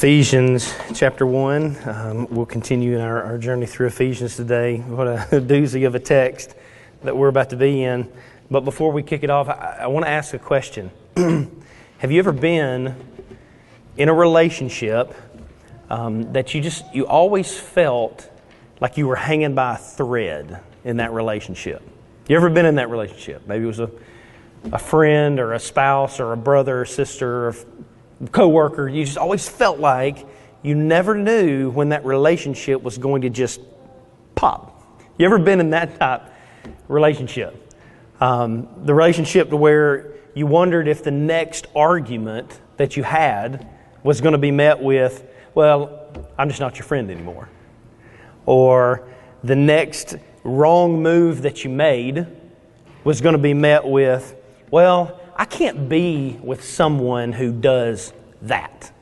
Ephesians chapter 1. Um, we'll continue in our, our journey through Ephesians today. What a doozy of a text that we're about to be in. But before we kick it off, I, I want to ask a question. Have you ever been in a relationship um, that you just, you always felt like you were hanging by a thread in that relationship? You ever been in that relationship? Maybe it was a, a friend or a spouse or a brother or sister or coworker, you just always felt like you never knew when that relationship was going to just pop. You ever been in that type relationship? Um, the relationship to where you wondered if the next argument that you had was going to be met with, well, I'm just not your friend anymore. Or the next wrong move that you made was going to be met with, well, I can't be with someone who does that.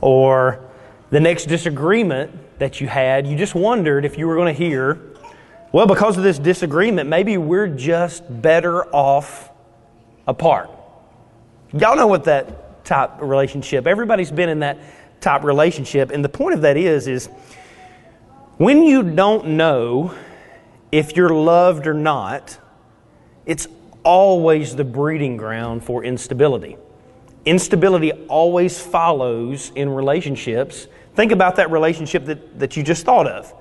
Or the next disagreement that you had, you just wondered if you were going to hear, well, because of this disagreement, maybe we're just better off apart. Y'all know what that type relationship, everybody's been in that type relationship. And the point of that is, is when you don't know if you're loved or not, it's always the breeding ground for instability. Instability always follows in relationships. Think about that relationship that, that you just thought of.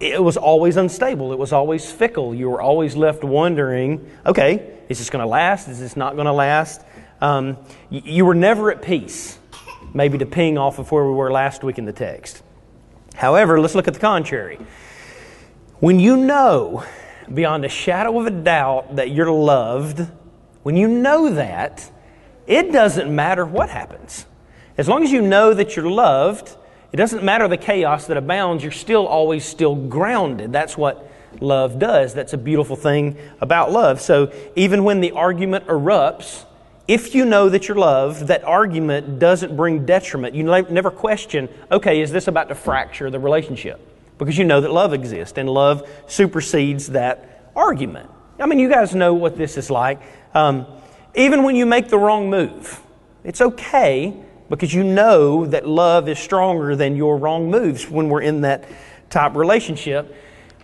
It was always unstable. It was always fickle. You were always left wondering, okay, is this going to last? Is this not going to last? Um, you were never at peace, maybe to ping off of where we were last week in the text. However, let's look at the contrary. When you know beyond a shadow of a doubt that you're loved, when you know that, it doesn't matter what happens. As long as you know that you're loved, it doesn't matter the chaos that abounds, you're still always still grounded. That's what love does. That's a beautiful thing about love. So even when the argument erupts, if you know that you're loved, that argument doesn't bring detriment. You never question, okay, is this about to fracture the relationship? Because you know that love exists and love supersedes that argument. I mean, you guys know what this is like. Um, even when you make the wrong move, it's okay because you know that love is stronger than your wrong moves when we're in that type relationship.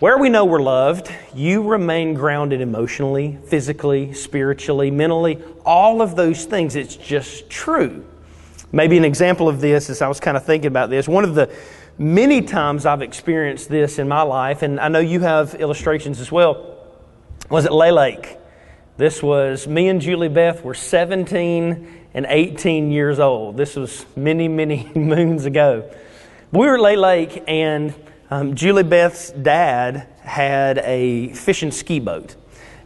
Where we know we're loved, you remain grounded emotionally, physically, spiritually, mentally, all of those things. It's just true. Maybe an example of this, is I was kind of thinking about this, one of the Many times I've experienced this in my life, and I know you have illustrations as well. Was at Lay Lake. This was me and Julie Beth were 17 and 18 years old. This was many, many moons ago. We were at Lay Lake, and um, Julie Beth's dad had a fishing ski boat.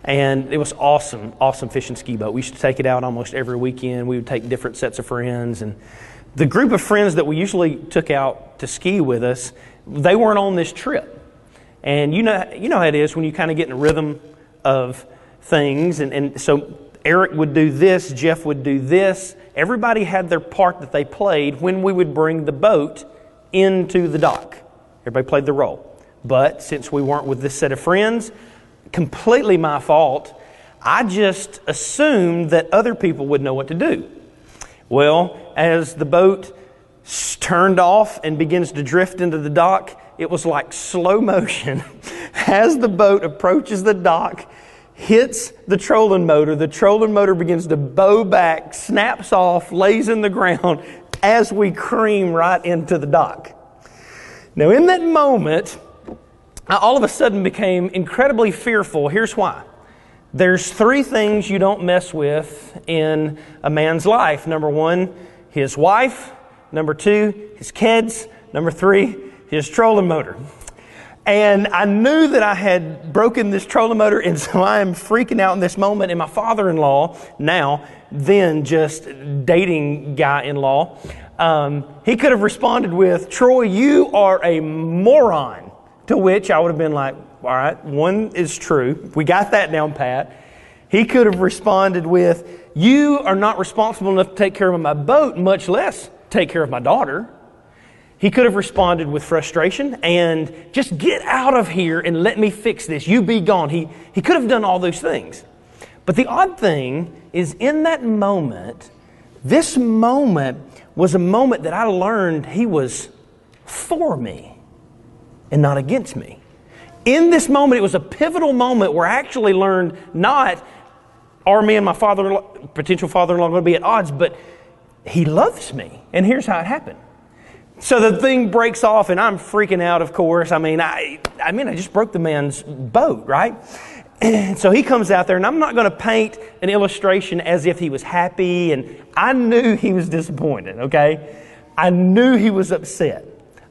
And it was awesome, awesome fishing ski boat. We used to take it out almost every weekend. We would take different sets of friends and the group of friends that we usually took out to ski with us, they weren't on this trip. And you know, you know how it is when you kind of get in a rhythm of things. And, and so Eric would do this, Jeff would do this. Everybody had their part that they played when we would bring the boat into the dock. Everybody played the role. But since we weren't with this set of friends, completely my fault, I just assumed that other people would know what to do. Well, as the boat turned off and begins to drift into the dock, it was like slow motion. As the boat approaches the dock, hits the trolling motor, the trolling motor begins to bow back, snaps off, lays in the ground as we cream right into the dock. Now, in that moment, I all of a sudden became incredibly fearful. Here's why. There's three things you don't mess with in a man's life. Number one, his wife. Number two, his kids. Number three, his trolling motor. And I knew that I had broken this trolling motor, and so I am freaking out in this moment. And my father in law, now, then just dating guy in law, um, he could have responded with, Troy, you are a moron. To which I would have been like, all right, one is true. We got that down pat. He could have responded with, You are not responsible enough to take care of my boat, much less take care of my daughter. He could have responded with frustration and just get out of here and let me fix this. You be gone. He, he could have done all those things. But the odd thing is, in that moment, This moment was a moment that I learned He was for me and not against me. In this moment, it was a pivotal moment where I actually learned not are me and my father, potential father-in-law going to be at odds, but he loves me. And here's how it happened. So the thing breaks off, and I'm freaking out. Of course, I mean, I, I mean, I just broke the man's boat, right? And so he comes out there, and I'm not going to paint an illustration as if he was happy, and I knew he was disappointed. Okay, I knew he was upset.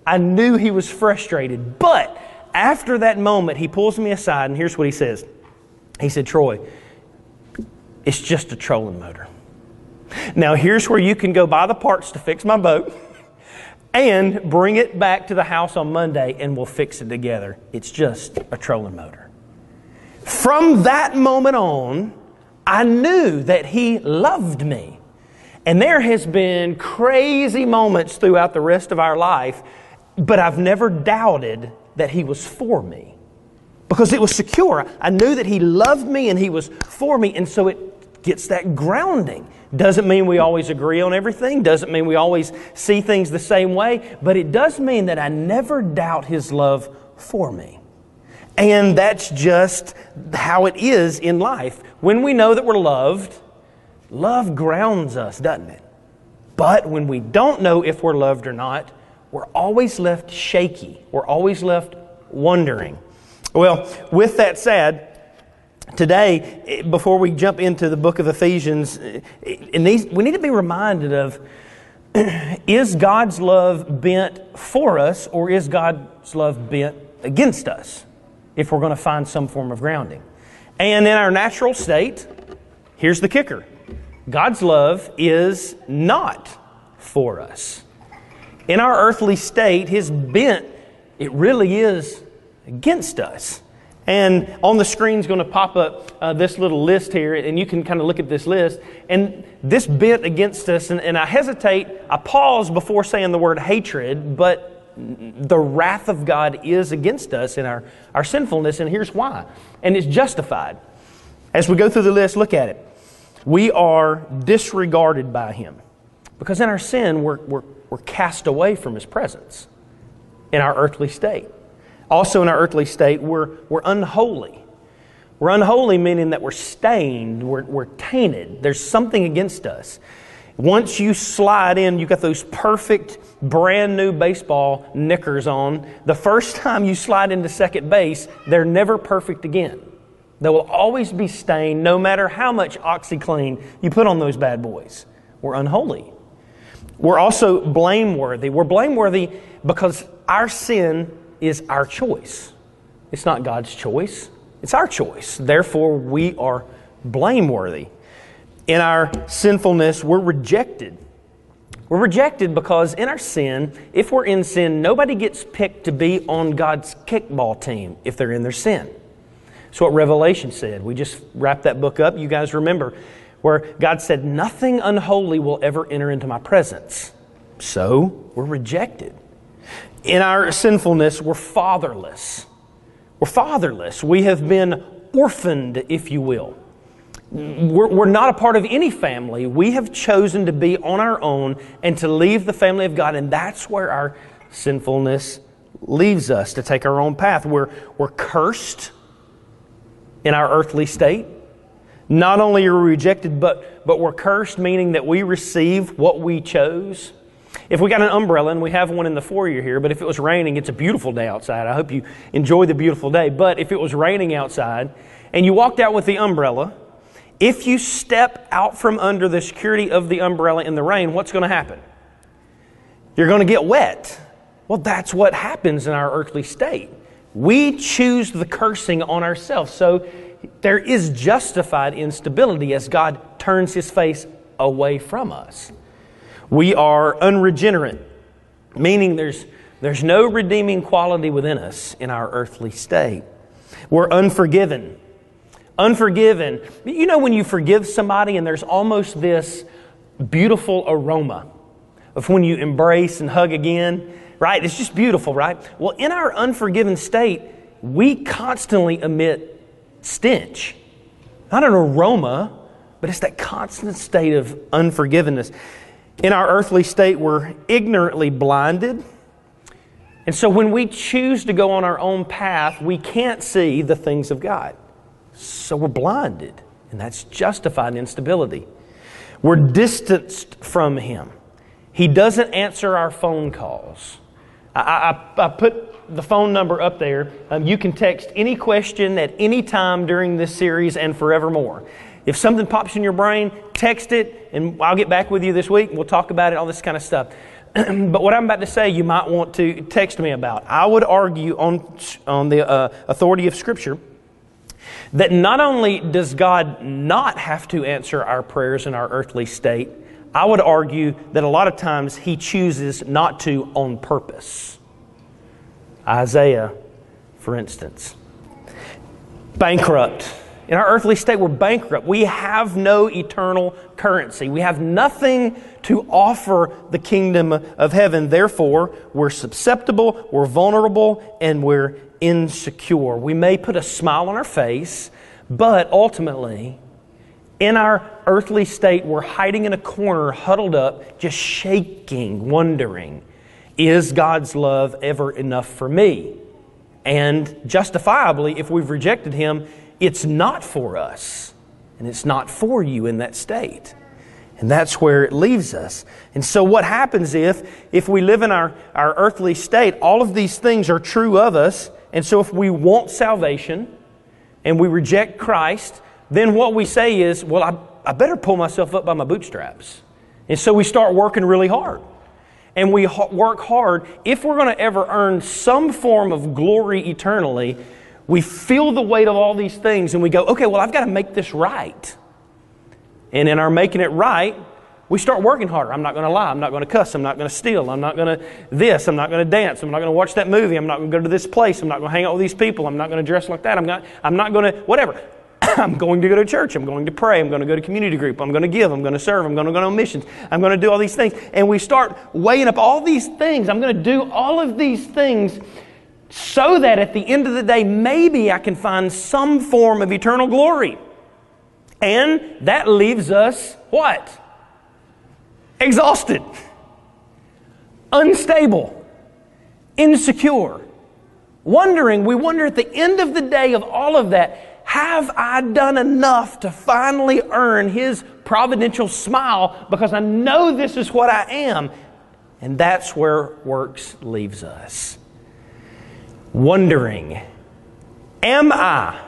I knew he was frustrated. But after that moment, he pulls me aside, and here's what he says. He said, "Troy, it's just a trolling motor." Now, here's where you can go buy the parts to fix my boat and bring it back to the house on Monday and we'll fix it together. It's just a trolling motor. From that moment on, I knew that he loved me. And there has been crazy moments throughout the rest of our life, but I've never doubted that he was for me. Because it was secure. I knew that he loved me and he was for me, and so it gets that grounding. Doesn't mean we always agree on everything, doesn't mean we always see things the same way, but it does mean that I never doubt His love for me. And that's just how it is in life. When we know that we're loved, love grounds us, doesn't it? But when we don't know if we're loved or not, we're always left shaky. We're always left wondering. Well, with that said, today, eh, before we jump into the book of Ephesians, eh, eh, in these, we need to be reminded of is God's love bent for us or is God's love bent against us if we're going to find some form of grounding? And in our natural state, here's the kicker God's love is not for us. In our earthly state, His bent, it really is against us. And on the screen is going to pop up uh, this little list here, and you can kind of look at this list. And this bent against us, and, and I hesitate, I pause before saying the word hatred, but the wrath of God is against us in our, our sinfulness, and here's why. And it's justified. As we go through the list, look at it. We are disregarded by Him. Because in our sin, we're, we're, we're cast away from His presence in our earthly state. Also, in our earthly state, we're, we're unholy. We're unholy, meaning that we're stained, we're, we're tainted. There's something against us. Once you slide in, you've got those perfect brand new baseball knickers on. The first time you slide into second base, they're never perfect again. They will always be stained no matter how much OxiClean you put on those bad boys. We're unholy. We're also blameworthy. We're blameworthy because our sin is our choice. It's not God's choice, it's our choice. Therefore, we are blameworthy. In our sinfulness, we're rejected. We're rejected because in our sin, if we're in sin, nobody gets picked to be on God's kickball team if they're in their sin. That's what Revelation said. We just wrapped that book up. You guys remember where God said, Nothing unholy will ever enter into my presence. So we're rejected in our sinfulness, we're fatherless. We're fatherless. We have been orphaned, if you will. We're, we're, not a part of any family. We have chosen to be on our own and to leave the family of God, and that's where our sinfulness leaves us to take our own path. We're, we're cursed in our earthly state. Not only are we rejected, but, but we're cursed, meaning that we receive what we chose. If we got an umbrella, and we have one in the foyer here, but if it was raining, it's a beautiful day outside. I hope you enjoy the beautiful day. But if it was raining outside and you walked out with the umbrella, if you step out from under the security of the umbrella in the rain, what's going to happen? You're going to get wet. Well, that's what happens in our earthly state. We choose the cursing on ourselves. So there is justified instability as God turns his face away from us. We are unregenerate, meaning there's, there's no redeeming quality within us in our earthly state. We're unforgiven. Unforgiven. You know, when you forgive somebody and there's almost this beautiful aroma of when you embrace and hug again, right? It's just beautiful, right? Well, in our unforgiven state, we constantly emit stench. Not an aroma, but it's that constant state of unforgiveness. In our earthly state, we're ignorantly blinded. And so when we choose to go on our own path, we can't see the things of God. So we're blinded, and that's justified instability. We're distanced from Him. He doesn't answer our phone calls. I, I, I put the phone number up there. Um, you can text any question at any time during this series and forevermore. If something pops in your brain, text it, and I'll get back with you this week. We'll talk about it, all this kind of stuff. but what I'm about to say, you might want to text me about. I would argue on, on the uh, authority of Scripture that not only does God not have to answer our prayers in our earthly state, I would argue that a lot of times He chooses not to on purpose. Isaiah, for instance. Bankrupt. In our earthly state, we're bankrupt. We have no eternal currency. We have nothing to offer the kingdom of heaven. Therefore, we're susceptible, we're vulnerable, and we're insecure. We may put a smile on our face, but ultimately, in our earthly state, we're hiding in a corner, huddled up, just shaking, wondering, is God's love ever enough for me? And justifiably, if we've rejected Him, it's not for us. And it's not for you in that state. And that's where it leaves us. And so, what happens if, if we live in our, our earthly state, all of these things are true of us, and so, if we want salvation and we reject Christ, then what we say is, well, I, I better pull myself up by my bootstraps. And so we start working really hard. And we work hard. If we're going to ever earn some form of glory eternally, we feel the weight of all these things and we go, okay, well, I've got to make this right. And in our making it right, we start working harder. I'm not going to lie. I'm not going to cuss. I'm not going to steal. I'm not going to this. I'm not going to dance. I'm not going to watch that movie. I'm not going to go to this place. I'm not going to hang out with these people. I'm not going to dress like that. I'm not, I'm not going to, whatever. I'm going to go to church. I'm going to pray. I'm going to go to community group. I'm going to give. I'm going to serve. I'm going to go on missions. I'm going to do all these things. And we start weighing up all these things. I'm going to do all of these things so that at the end of the day, maybe I can find some form of eternal glory. And that leaves us what? exhausted, unstable, insecure, wondering. We wonder at the end of the day of all of that, have I done enough to finally earn His providential smile because I know this is what I am? And that's where works leaves us. Wondering, am I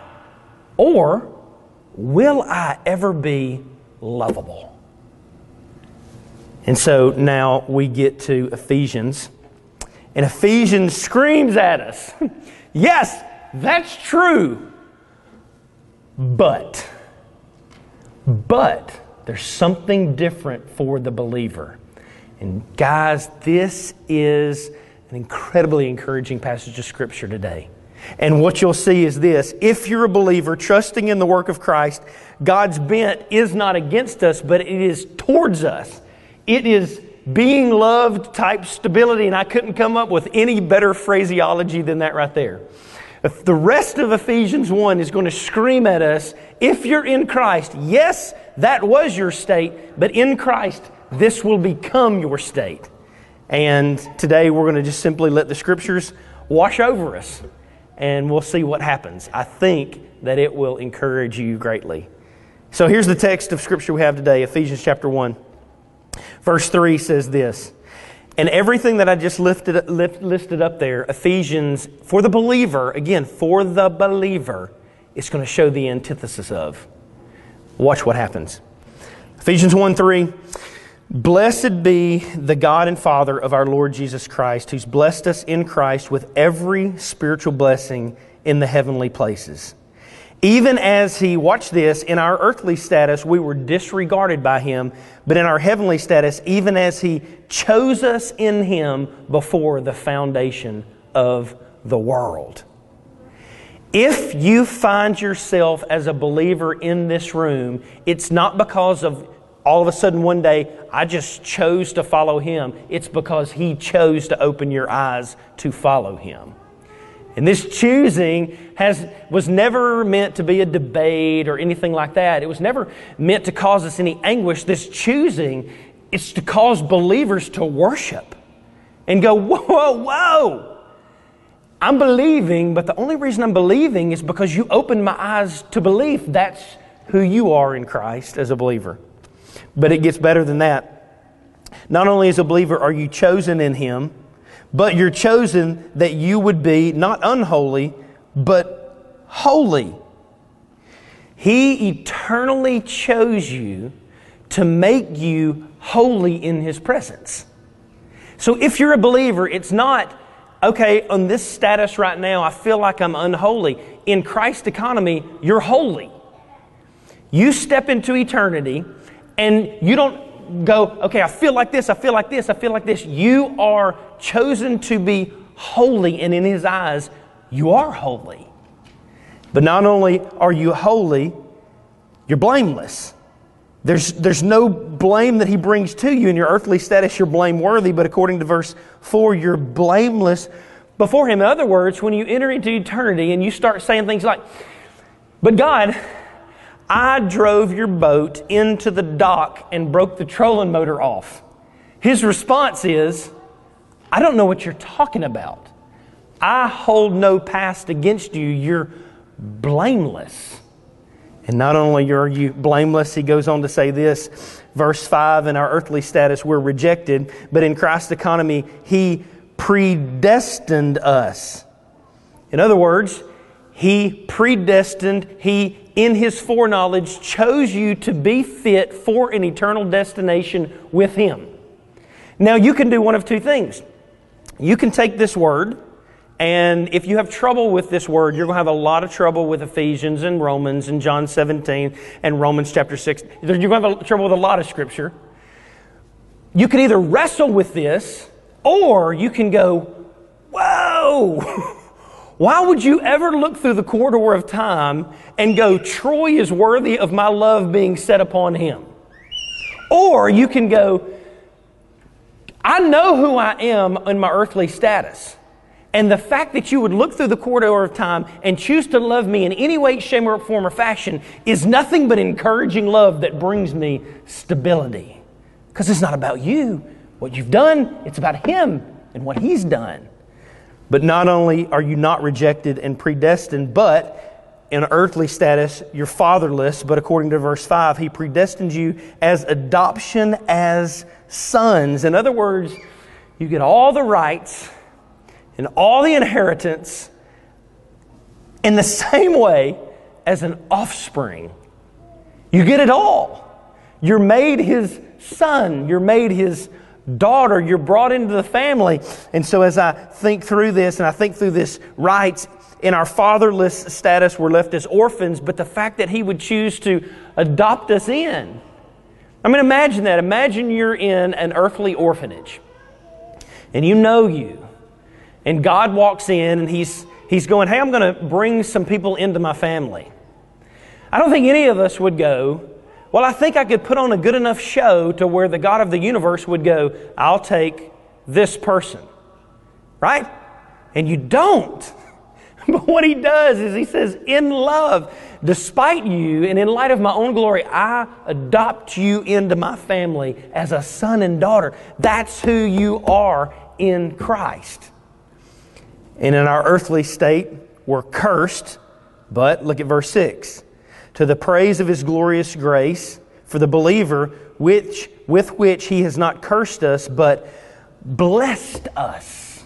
or will I ever be lovable? And so now we get to Ephesians. And Ephesians screams at us yes, that's true. But, but, there's something different for the believer. And guys, this is an incredibly encouraging passage of Scripture today. And what you'll see is this if you're a believer trusting in the work of Christ, God's bent is not against us, but it is towards us. It is being loved type stability, and I couldn't come up with any better phraseology than that right there. The rest of Ephesians 1 is going to scream at us if you're in Christ, yes, that was your state, but in Christ, this will become your state. And today we're going to just simply let the scriptures wash over us, and we'll see what happens. I think that it will encourage you greatly. So here's the text of scripture we have today Ephesians chapter 1. Verse 3 says this And everything that I just lifted, lift, listed up there, Ephesians, for the believer, again, for the believer, it's going to show the antithesis of. Watch what happens. Ephesians 1 3. Blessed be the God and Father of our Lord Jesus Christ, who's blessed us in Christ with every spiritual blessing in the heavenly places even as he, watch this, in our earthly status, we were disregarded by him, but in our heavenly status, even as he chose us in him before the foundation of the world. If you find yourself as a believer in this room, it's not because of all of a sudden one day, I just chose to follow him. It's because he chose to open your eyes to follow him. And this choosing has, was never meant to be a debate or anything like that. It was never meant to cause us any anguish. This choosing is to cause believers to worship and go, whoa, whoa, whoa. I'm believing, but the only reason I'm believing is because you opened my eyes to belief. That's who you are in Christ as a believer. But it gets better than that. Not only as a believer are you chosen in Him, but you're chosen that you would be not unholy, but holy. He eternally chose you to make you holy in His presence. So if you're a believer, it's not, okay, on this status right now, I feel like I'm unholy. In Christ's economy, you're holy. You step into eternity and you don't go, okay, I feel like this, I feel like this, I feel like this. You are chosen to be holy, and in His eyes, you are holy. But not only are you holy, you're blameless. There's, there's no blame that he brings to you. In your earthly status, you're blameworthy, but according to verse 4, you're blameless before him. In other words, when you enter into eternity and you start saying things like, But God, I drove your boat into the dock and broke the trolling motor off. His response is, I don't know what you're talking about. I hold no past against you. You're blameless. And not only are you blameless, he goes on to say this, verse 5 in our earthly status, we're rejected, but in Christ's economy, he predestined us. In other words, he predestined, he in his foreknowledge chose you to be fit for an eternal destination with him. Now you can do one of two things. You can take this word, and if you have trouble with this word, you're going to have a lot of trouble with Ephesians and Romans and John 17 and Romans chapter 6. You're going to have trouble with a lot of scripture. You can either wrestle with this, or you can go, Whoa! Why would you ever look through the corridor of time and go, Troy is worthy of my love being set upon him? Or you can go, I know who I am in my earthly status. And the fact that you would look through the corridor of time and choose to love me in any way, shape, or form or fashion is nothing but encouraging love that brings me stability. Because it's not about you, what you've done, it's about Him and what He's done. But not only are you not rejected and predestined, but in earthly status, you're fatherless, but according to verse 5, he predestined you as adoption as sons. In other words, you get all the rights and all the inheritance in the same way as an offspring. You get it all. You're made his son, you're made his daughter, you're brought into the family. And so as I think through this and I think through this rights, in our fatherless status, we're left as orphans, but the fact that he would choose to adopt us in. I mean, imagine that. Imagine you're in an earthly orphanage and you know you. And God walks in and he's, he's going, Hey, I'm going to bring some people into my family. I don't think any of us would go, well, I think I could put on a good enough show to where the God of the universe would go, I'll take this person. Right? And you don't. But what he does is he says, in love, despite you and in light of my own glory, I adopt you into my family as a son and daughter. That's who you are in Christ. And in our earthly state, we're cursed, but look at verse 6 to the praise of his glorious grace for the believer, which, with which he has not cursed us, but blessed us.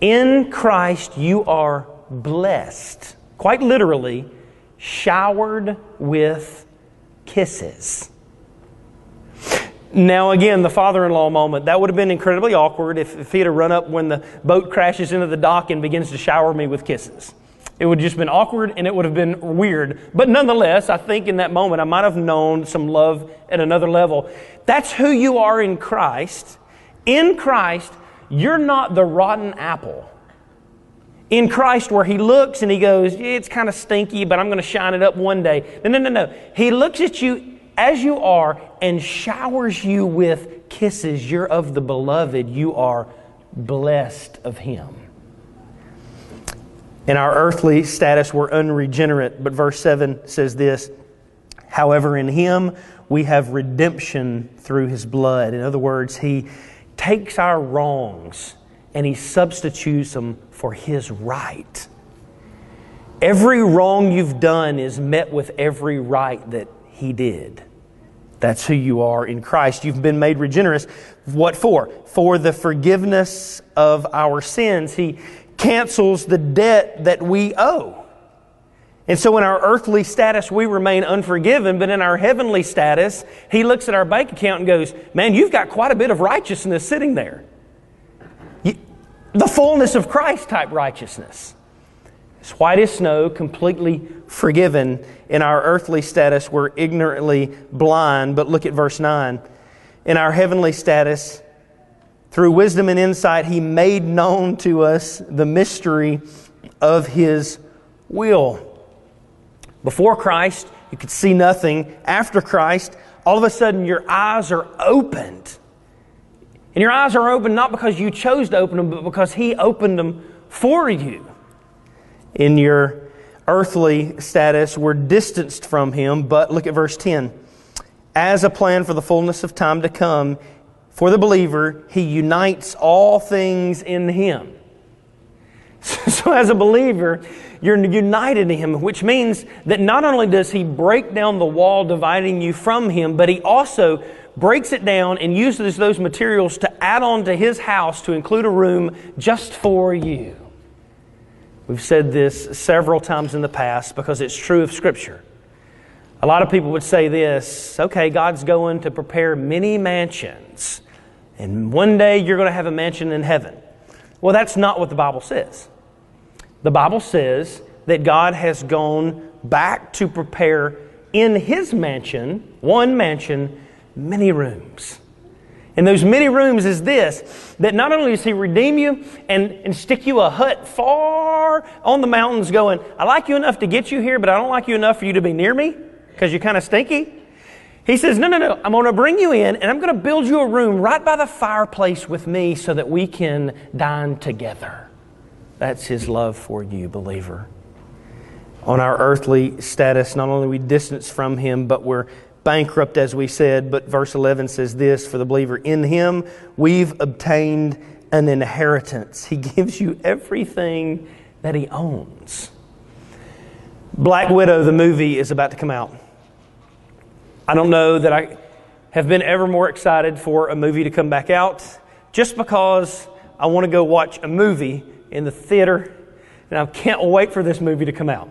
In Christ, you are blessed. Quite literally, showered with kisses. Now, again, the father in law moment, that would have been incredibly awkward if, if he had run up when the boat crashes into the dock and begins to shower me with kisses. It would have just been awkward and it would have been weird. But nonetheless, I think in that moment I might have known some love at another level. That's who you are in Christ. In Christ, you're not the rotten apple. In Christ, where He looks and He goes, It's kind of stinky, but I'm going to shine it up one day. No, no, no, no. He looks at you as you are and showers you with kisses. You're of the beloved. You are blessed of Him. In our earthly status, we're unregenerate, but verse 7 says this However, in Him we have redemption through His blood. In other words, He takes our wrongs and He substitutes them for His right. Every wrong you've done is met with every right that He did. That's who you are in Christ. You've been made regenerate. What for? For the forgiveness of our sins. He cancels the debt that we owe. And so in our earthly status, we remain unforgiven, but in our heavenly status, He looks at our bank account and goes, Man, you've got quite a bit of righteousness sitting there. You, the fullness of Christ type righteousness. It's white as snow, completely forgiven. In our earthly status, we're ignorantly blind. But look at verse 9. In our heavenly status, through wisdom and insight, He made known to us the mystery of His will. Before Christ, you could see nothing. After Christ, all of a sudden your eyes are opened. And your eyes are open not because you chose to open them, but because He opened them for you in your earthly status we're distanced from him. But look at verse 10. As a plan for the fullness of time to come, for the believer, he unites all things in him. So, as a believer, you're united in him, which means that not only does he break down the wall dividing you from him, but he also breaks it down and uses those materials to add on to his house to include a room just for you. We've said this several times in the past because it's true of Scripture. A lot of people would say this okay, God's going to prepare many mansions, and one day you're going to have a mansion in heaven. Well, that's not what the Bible says. The Bible says that God has gone back to prepare in His mansion, one mansion, many rooms. And those many rooms is this that not only does He redeem you and, and stick you a hut far on the mountains, going, I like you enough to get you here, but I don't like you enough for you to be near me because you're kind of stinky. He says, No, no, no, I'm going to bring you in and I'm going to build you a room right by the fireplace with me so that we can dine together. That's His love for you, believer. On our earthly status, not only we distance from Him, but we're bankrupt, as we said, but verse 11 says this for the believer In him we've obtained an inheritance. He gives you everything that he owns. Black Widow, the movie, is about to come out. I don't know that I have been ever more excited for a movie to come back out just because I want to go watch a movie in the theater, and I can't wait for this movie to come out.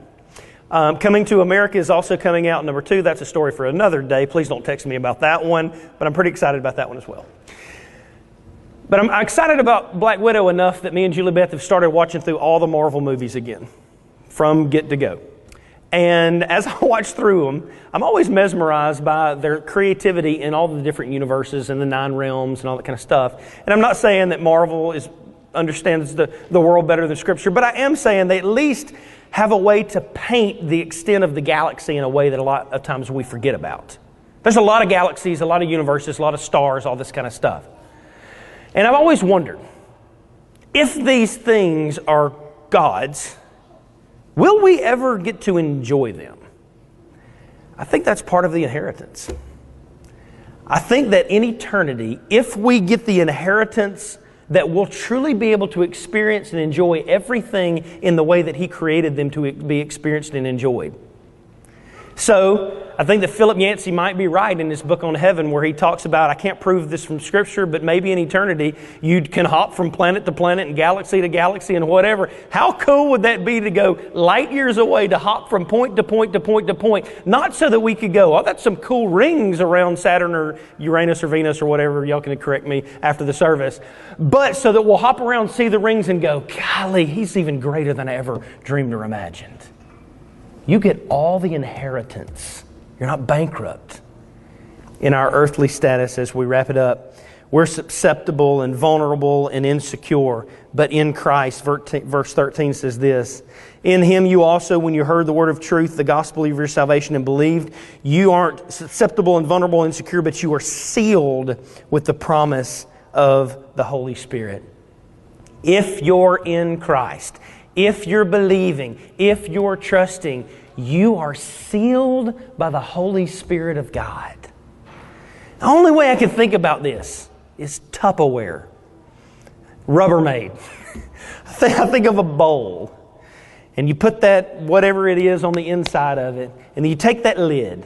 Um, coming to America is also coming out. Number two, that's a story for another day. Please don't text me about that one, but I'm pretty excited about that one as well. But I'm excited about Black Widow enough that me and Julie Beth have started watching through all the Marvel movies again from get to go. And as I watch through them, I'm always mesmerized by their creativity in all the different universes and the nine realms and all that kind of stuff. And I'm not saying that Marvel is understands the, the world better than Scripture, but I am saying they at least have a way to paint the extent of the galaxy in a way that a lot of times we forget about. There's a lot of galaxies, a lot of universes, a lot of stars, all this kind of stuff. And I've always wondered if these things are God's, will we ever get to enjoy them? I think that's part of the inheritance. I think that in eternity, if we get the inheritance that we'll truly be able to experience and enjoy everything in the way that He created them to be experienced and enjoyed. So, I think that Philip Yancey might be right in his book on heaven where he talks about, I can't prove this from Scripture, but maybe in eternity you can hop from planet to planet and galaxy to galaxy and whatever. How cool would that be to go light years away to hop from point to point to point to point? Not so that we could go, oh, that's some cool rings around Saturn or Uranus or Venus or whatever. Y'all can correct me after the service. But so that we'll hop around, see the rings, and go, golly, he's even greater than I ever dreamed or imagined. You get all the inheritance. You're not bankrupt. In our earthly status, as we wrap it up, we're susceptible and vulnerable and insecure. But in Christ, verse 13 says this In Him you also, when you heard the word of truth, the gospel of your salvation, and believed, you aren't susceptible and vulnerable and insecure, but you are sealed with the promise of the Holy Spirit. If you're in Christ, if you're believing, if you're trusting, you are sealed by the Holy Spirit of God. The only way I can think about this is Tupperware, Rubbermaid. I think of a bowl, and you put that, whatever it is, on the inside of it, and you take that lid,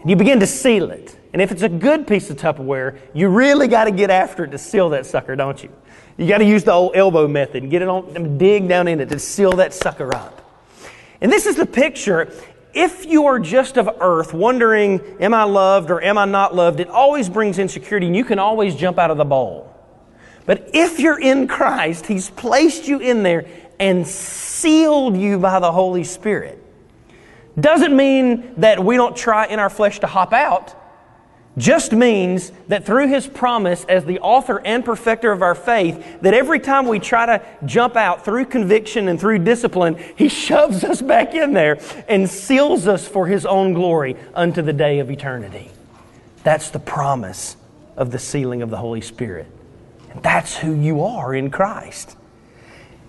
and you begin to seal it. And if it's a good piece of Tupperware, you really got to get after it to seal that sucker, don't you? You got to use the old elbow method and get it on, dig down in it to seal that sucker up. And this is the picture. If you are just of earth, wondering, am I loved or am I not loved, it always brings insecurity and you can always jump out of the bowl. But if you're in Christ, He's placed you in there and sealed you by the Holy Spirit. Doesn't mean that we don't try in our flesh to hop out just means that through his promise as the author and perfecter of our faith, that every time we try to jump out through conviction and through discipline, he shoves us back in there and seals us for his own glory unto the day of eternity. That's the promise of the sealing of the Holy Spirit. And that's who you are in Christ.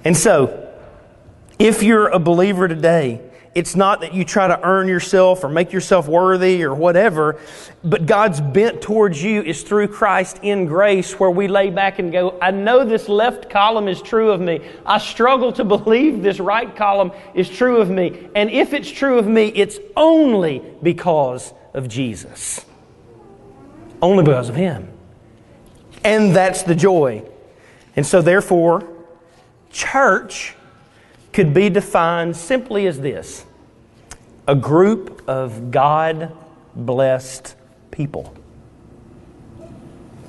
And so, if you're a believer today, it's not that you try to earn yourself or make yourself worthy or whatever, but God's bent towards you is through Christ in grace, where we lay back and go, I know this left column is true of me. I struggle to believe this right column is true of me. And if it's true of me, it's only because of Jesus. Only because of Him. And that's the joy. And so, therefore, church could be defined simply as this a group of God blessed people.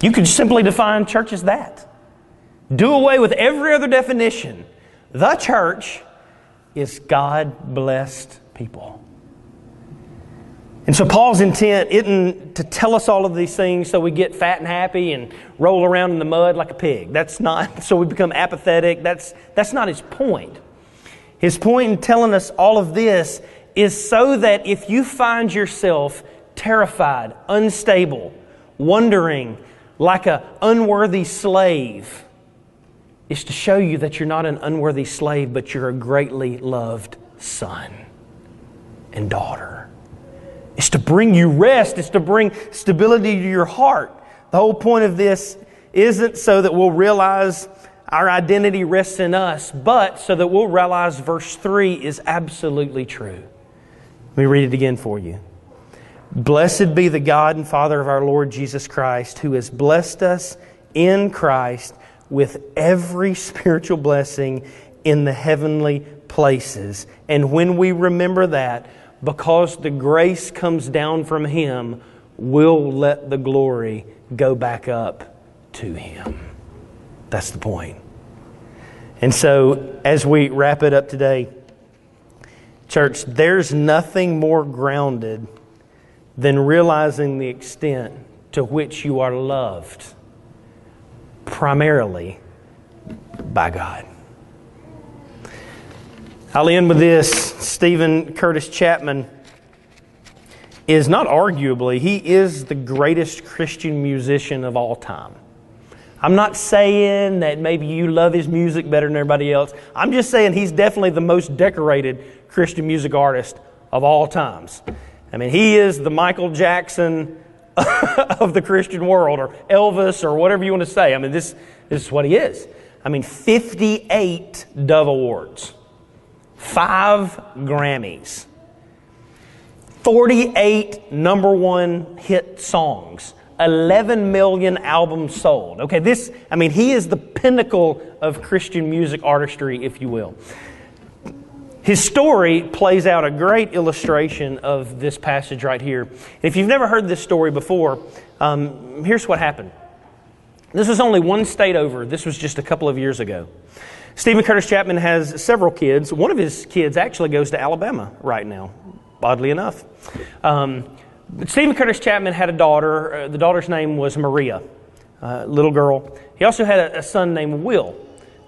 You could simply define church as that. Do away with every other definition. The church is God blessed people. And so Paul's intent isn't to tell us all of these things so we get fat and happy and roll around in the mud like a pig. That's not so we become apathetic. That's that's not his point. His point in telling us all of this is so that if you find yourself terrified, unstable, wondering, like an unworthy slave, is to show you that you're not an unworthy slave, but you're a greatly loved son and daughter. It's to bring you rest, it's to bring stability to your heart. The whole point of this isn't so that we'll realize our identity rests in us, but so that we'll realize verse 3 is absolutely true. Let me read it again for you. Blessed be the God and Father of our Lord Jesus Christ, who has blessed us in Christ with every spiritual blessing in the heavenly places. And when we remember that, because the grace comes down from Him, we'll let the glory go back up to Him. That's the point. And so, as we wrap it up today, church, there's nothing more grounded than realizing the extent to which you are loved primarily by God. I'll end with this. Steven Curtis Chapman is not arguably, he is the greatest Christian musician of all time. I'm not saying that maybe you love his music better than everybody else. I'm just saying he's definitely the most decorated Christian music artist of all times. I mean, he is the Michael Jackson of the Christian world, or Elvis, or whatever you want to say. I mean, this, this is what he is. I mean, 58 Dove Awards, five Grammys, 48 number one hit songs. 11 million albums sold. Okay, this, I mean, he is the pinnacle of Christian music artistry, if you will. His story plays out a great illustration of this passage right here. If you've never heard this story before, um, here's what happened. This was only one state over. This was just a couple of years ago. Steven Curtis Chapman has several kids. One of his kids actually goes to Alabama right now, oddly enough. Um, Steven Curtis Chapman had a daughter. Uh, the daughter's name was Maria, uh, little girl. He also had a, a, son named Will.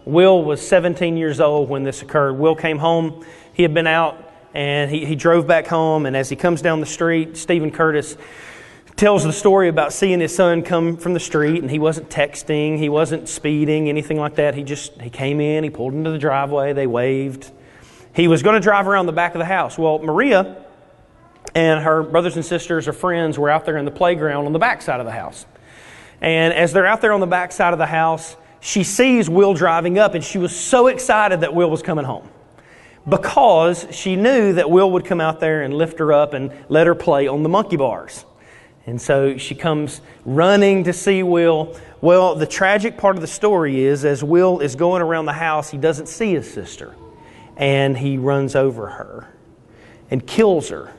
Will was 17 years old when this occurred. Will came home. He had been out and he, he drove back home. And as he comes down the street, Steven Curtis tells the story about seeing his son come from the street and he wasn't texting, he wasn't speeding, anything like that. He just he came in, he pulled into the driveway, they waved. He was going to drive around the back of the house. Well, Maria and her brothers and sisters or friends were out there in the playground on the back side of the house. And as they're out there on the back side of the house, she sees Will driving up and she was so excited that Will was coming home because she knew that Will would come out there and lift her up and let her play on the monkey bars. And so she comes running to see Will. Well, the tragic part of the story is as Will is going around the house, he doesn't see his sister. And he runs over her and kills her.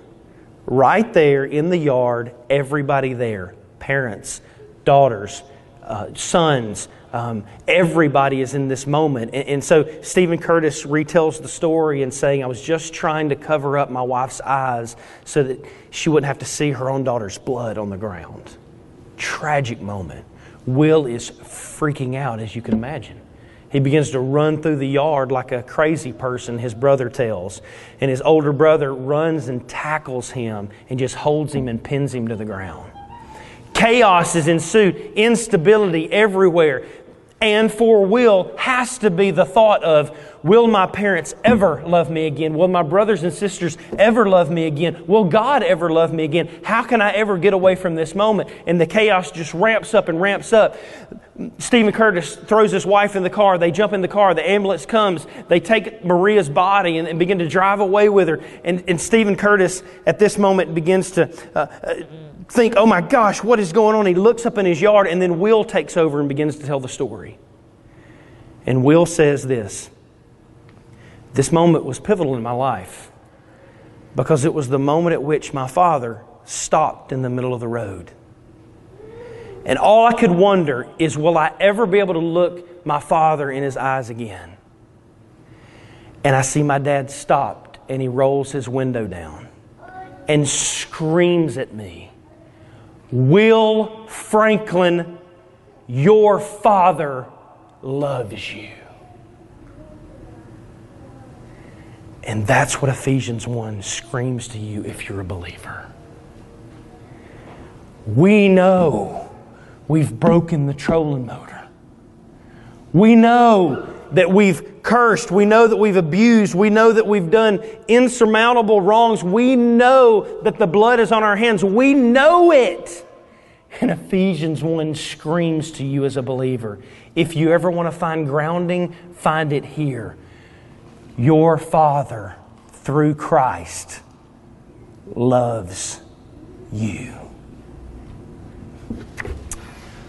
Right there in the yard, everybody there parents, daughters, uh, sons, um, everybody is in this moment. And, and, so Steven Curtis retells the story and saying, I was just trying to cover up my wife's eyes so that she wouldn't have to see her own daughter's blood on the ground. Tragic moment. Will is freaking out, as you can imagine. He begins to run through the yard like a crazy person, his brother tells. And his older brother runs and tackles him and just holds him and pins him to the ground. Chaos has ensued, instability everywhere. And for Will has to be the thought of, will my parents ever love me again? Will my brothers and sisters ever love me again? Will God ever love me again? How can I ever get away from this moment? And the chaos just ramps up and ramps up. Steven Curtis throws his wife in the car. They jump in the car. The ambulance comes. They take Maria's body and, and begin to drive away with her. And, and Steven Curtis, at this moment, begins to uh, uh think, oh my gosh, what is going on? He looks up in his yard, and then Will takes over and begins to tell the story. And Will says this This moment was pivotal in my life because it was the moment at which my father stopped in the middle of the road. And all I could wonder is, will I ever be able to look my father in his eyes again? And I see my dad stopped and he rolls his window down and screams at me Will Franklin, your father loves you. And that's what Ephesians 1 screams to you if you're a believer. We know we've broken the trolling motor. We know that we've cursed. We know that we've abused. We know that we've done insurmountable wrongs. We know that the blood is on our hands. We know it. And Ephesians 1 screams to you as a believer if you ever want to find grounding, find it here. Your Father, through Christ, loves you.